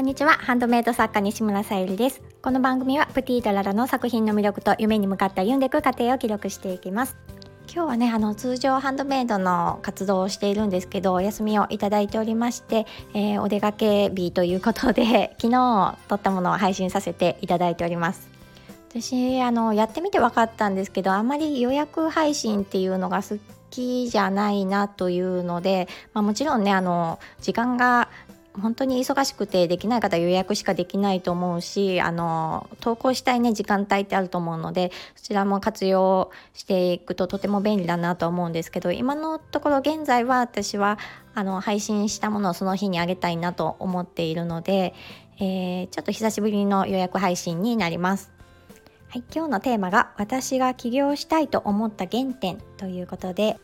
こんにちは。ハンドメイド作家西村さゆりです。この番組はプティータララの作品の魅力と夢に向かって歩んでいく過程を記録していきます。今日はねあの通常ハンドメイドの活動をしているんですけどお休みをいただいておりまして、えー、お出かけ日ということで 昨日撮ったものを配信させていただいております。私あのやってみて分かったんですけどあまり予約配信っていうのが好きじゃないなというので、まあ、もちろんねあの時間が本当に忙しくてできない方予約しかできないと思うしあの投稿したいね時間帯ってあると思うのでそちらも活用していくととても便利だなと思うんですけど今のところ現在は私はあの配信したものをその日にあげたいなと思っているので、えー、ちょっと久しぶりの予約配信になります。はい、今日のテーマが私が起業したいと思った原点ということで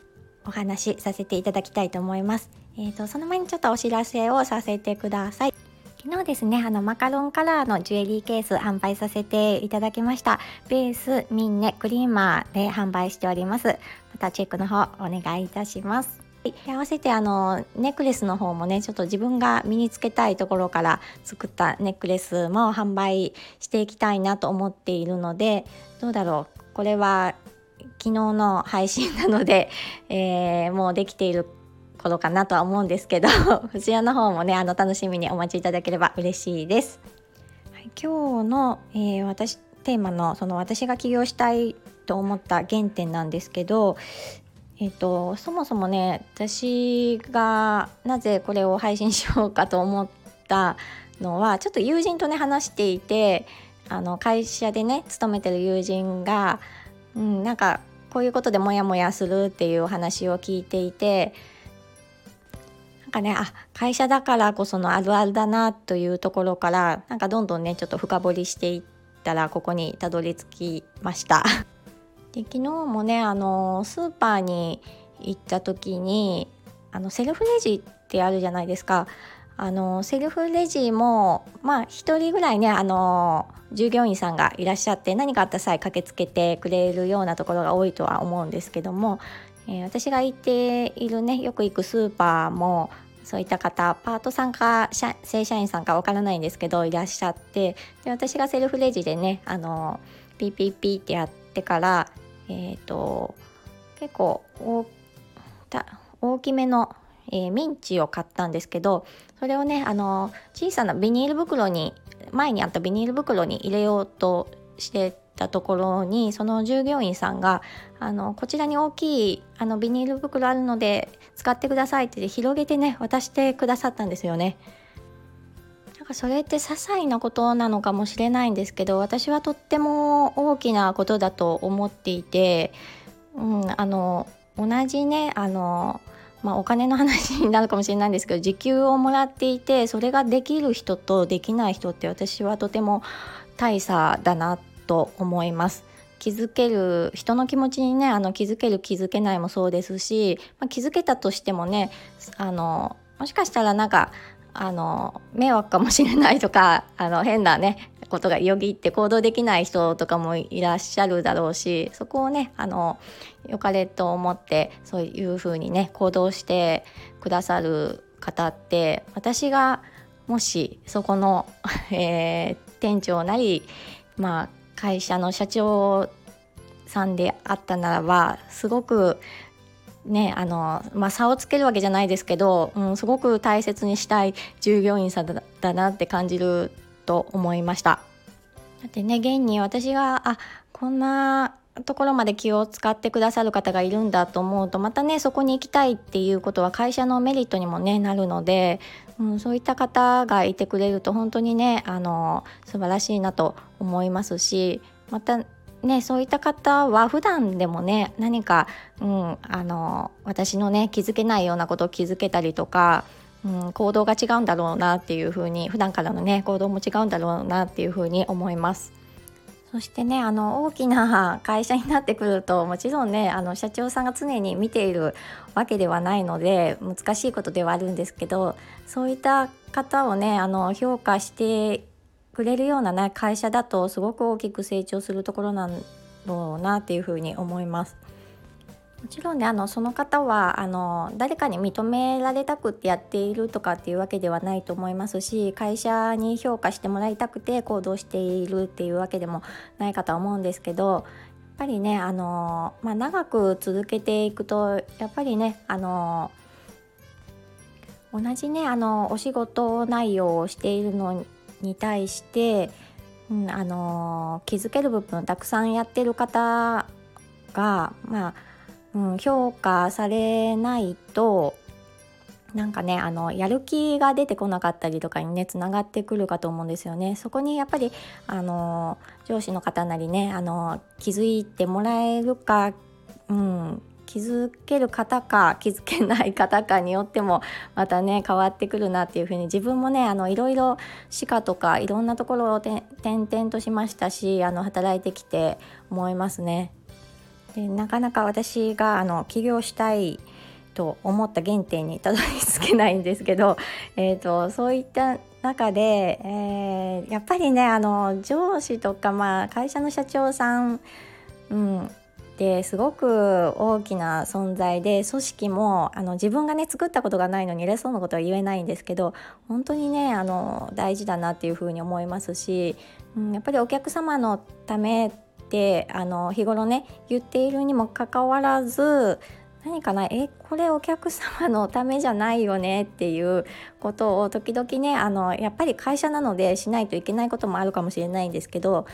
お話しさせていただきたいと思います。えーと、その前にちょっとお知らせをさせてください。昨日ですね、あのマカロンカラーのジュエリーケース販売させていただきました。ベース、ミンネ、クリーマーで販売しております。またチェックの方お願いいたします。合わせてあのネックレスの方もねちょっと自分が身につけたいところから作ったネックレスも販売していきたいなと思っているのでどうだろうこれは昨日の配信なので、えー、もうできている頃かなとは思うんですけどこちらの方もねあの楽しみにお待ちいただければ嬉しいです。はい、今日の、えー、私テーマのその私が起業したいと思った原点なんですけど、えーと、とそもそもね私がなぜこれを配信しようかと思ったのはちょっと友人とね話していてあの会社でね勤めてる友人が、うん、なんかこういうことでモヤモヤするっていうお話を聞いていてかねあ会社だからこそのあるあるだなというところからなんかどんどんねちょっと深掘りしていったらここにたどり着きました。で昨日もねあのスーパーに行った時にあのセルフレジってあるじゃないですか。あのセルフレジもまあ1人ぐらいねあの従業員さんがいらっしゃって何かあった際駆けつけてくれるようなところが多いとは思うんですけどもえ、私が行っているねよく行くスーパーもそういった方パートさんか正社員さんかわからないんですけどいらっしゃってで私がセルフレジでねあのピーピーピーってやってからえっ、ー、と結構大きめの、えー、ミンチを買ったんですけどそれをねあの小さなビニール袋に前にあったビニール袋に入れようとしてたところにその従業員さんがあのこちらに大きいあのビニール袋あるので使ってくださいって広げてね渡してくださったんですよね。なんかそれって些細なことなのかもしれないんですけど私はとっても大きなことだと思っていて、うん、あの同じねあのまあ、お金の話になるかもしれないんですけど時給をもらっていてそれができる人とできない人って私はとても大差だなと思います。気づける人の気持ちにねあの気づける気づけないもそうですし、まあ、気づけたとしてもねあのもしかしたらなんかあの迷惑かもしれないとか あの変なねことがよぎって行動できない人とかもいらっしゃるだろうしそこをねあの良かれと思ってそういうふうにね行動してくださる方って私がもしそこの、えー、店長なりまあ会社の社長さんであったならばすごくねあの、まあ、差をつけるわけじゃないですけど、うん、すごく大切にしたい従業員さんだなって感じると思いました。だってね現に私があこんなところまで気を使ってくださる方がいるんだと思うとまたねそこに行きたいっていうことは会社のメリットにもねなるので、うん、そういった方がいてくれると本当にねあの素晴らしいなと思いますしまたねそういった方は普段でもね何か、うん、あの私のね気づけないようなことを気づけたりとかうん、行動が違うんだろうなっていうふうに普段からのね行動も違うんだろうなっていうふうに思います。そしてねあの大きな 会社になってくるともちろんねあの社長さんが常に見ているわけではないので難しいことではあるんですけどそういった方をねあの評価してくれるような、ね、会社だとすごく大きく成長するところなんだろうなっていうふうに思います。もちろんねあのその方はあの誰かに認められたくってやっているとかっていうわけではないと思いますし会社に評価してもらいたくて行動しているっていうわけでもないかと思うんですけどやっぱりねあの、まあ、長く続けていくとやっぱりねあの同じねあのお仕事内容をしているのに対して、うん、あの気づける部分をたくさんやってる方がまあうん、評価されないとなんかねあのやる気が出てこなかったりとかにねつながってくるかと思うんですよね。そこにやっぱりあの上司の方なりねあの気づいてもらえるか、うん、気づける方か 気づけない方かによってもまたね変わってくるなっていうふうに自分もねあのいろいろ歯科とかいろんなところを転々としましたしあの働いてきて思いますね。でなかなか私があの起業したいと思った原点にたどり着けないんですけど、えーと、そういった中で、えー、やっぱりねあの上司とか、まあ、会社の社長さん、うん、ですごく大きな存在で組織もあの自分がね作ったことがないのに偉そうなことは言えないんですけど本当にねあの大事だなっていうふうに思いますし、うん、やっぱりお客様のためってあの日頃ね言っているにもかかわらず何かなえこれお客様のためじゃないよねっていうことを時々ねあのやっぱり会社なのでしないといけないこともあるかもしれないんですけど、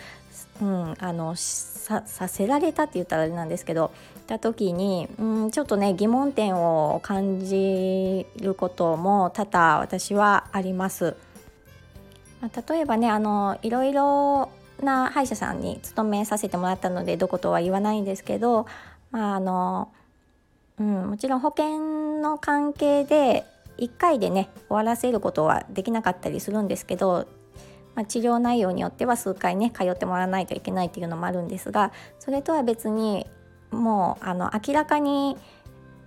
うん、あのさせられたって言ったらあれなんですけどた時に、うん、ちょっとね疑問点を感じることも多々私はあります。例えばねあのいろいろな歯医者さんに勤めさせてもらったのでどことは言わないんですけど、まああのうん、もちろん保険の関係で1回でね終わらせることはできなかったりするんですけど、まあ、治療内容によっては数回ね通ってもらわないといけないっていうのもあるんですがそれとは別にもうあの明らかに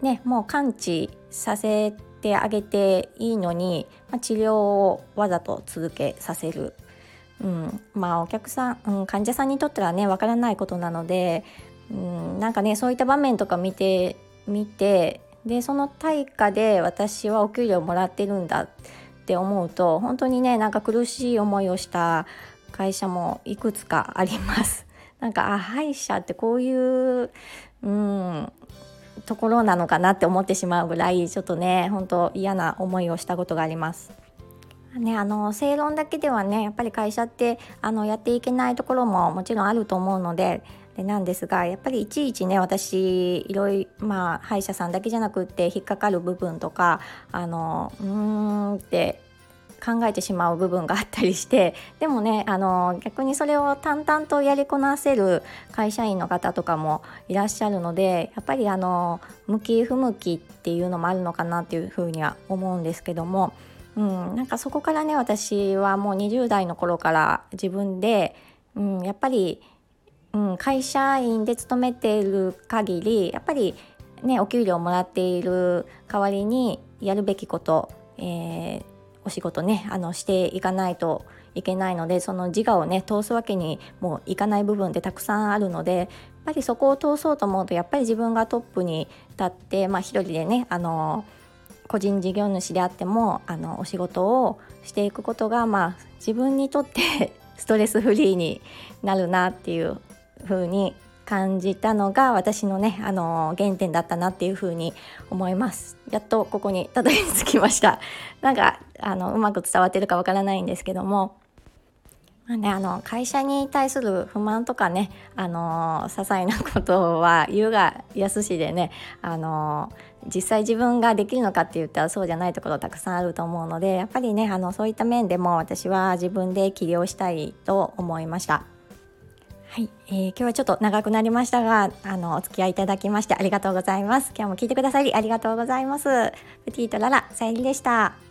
ねもう完治させてあげていいのに、まあ、治療をわざと続けさせるうん、まあお客さん、うん、患者さんにとってはねわからないことなので、うん、なんかねそういった場面とか見て見てでその対価で私はお給料もらってるんだって思うと本当にねなんか苦しい思いをした会社もいくつかあります。なんかあ歯医者ってこういう、うん、ところなのかなって思ってしまうぐらいちょっとね本当嫌な思いをしたことがあります。ね、あの正論だけではねやっぱり会社ってあのやっていけないところももちろんあると思うのででなんですがやっぱりいちいちね私いろいろまあ歯医者さんだけじゃなくって引っかかる部分とかあのうーんって考えてしまう部分があったりしてでもねあの逆にそれを淡々とやりこなせる会社員の方とかもいらっしゃるのでやっぱりあの向き不向きっていうのもあるのかなっていうふうには思うんですけども。うん、なんかそこからね私はもう20代の頃から自分で、うん、やっぱり、うん、会社員で勤めている限りやっぱりねお給料もらっている代わりにやるべきこと、えー、お仕事ねあのしていかないといけないのでその自我をね通すわけにもいかない部分ってたくさんあるのでやっぱりそこを通そうと思うとやっぱり自分がトップに立ってまあ一人でねあの個人事業主であってもあのお仕事をしていくことが、まあ、自分にとって ストレスフリーになるなっていう風に感じたのが私のねあの原点だったなっていう風に思います。やっとここにたどり着きました。なんかあのうまく伝わってるかわからないんですけども。まあね、あの会社に対する不満とかね、あの些細なことは言うが安しでね、あの実際自分ができるのかって言ったらそうじゃないところたくさんあると思うのでやっぱりねあのそういった面でも私は自分で起業したいと思いました。はい、えー、今日はちょっと長くなりましたがあのお付き合いいただきましてありがとうございます。今日も聞いてくださりありがとうございます。プティートララさゆりでした。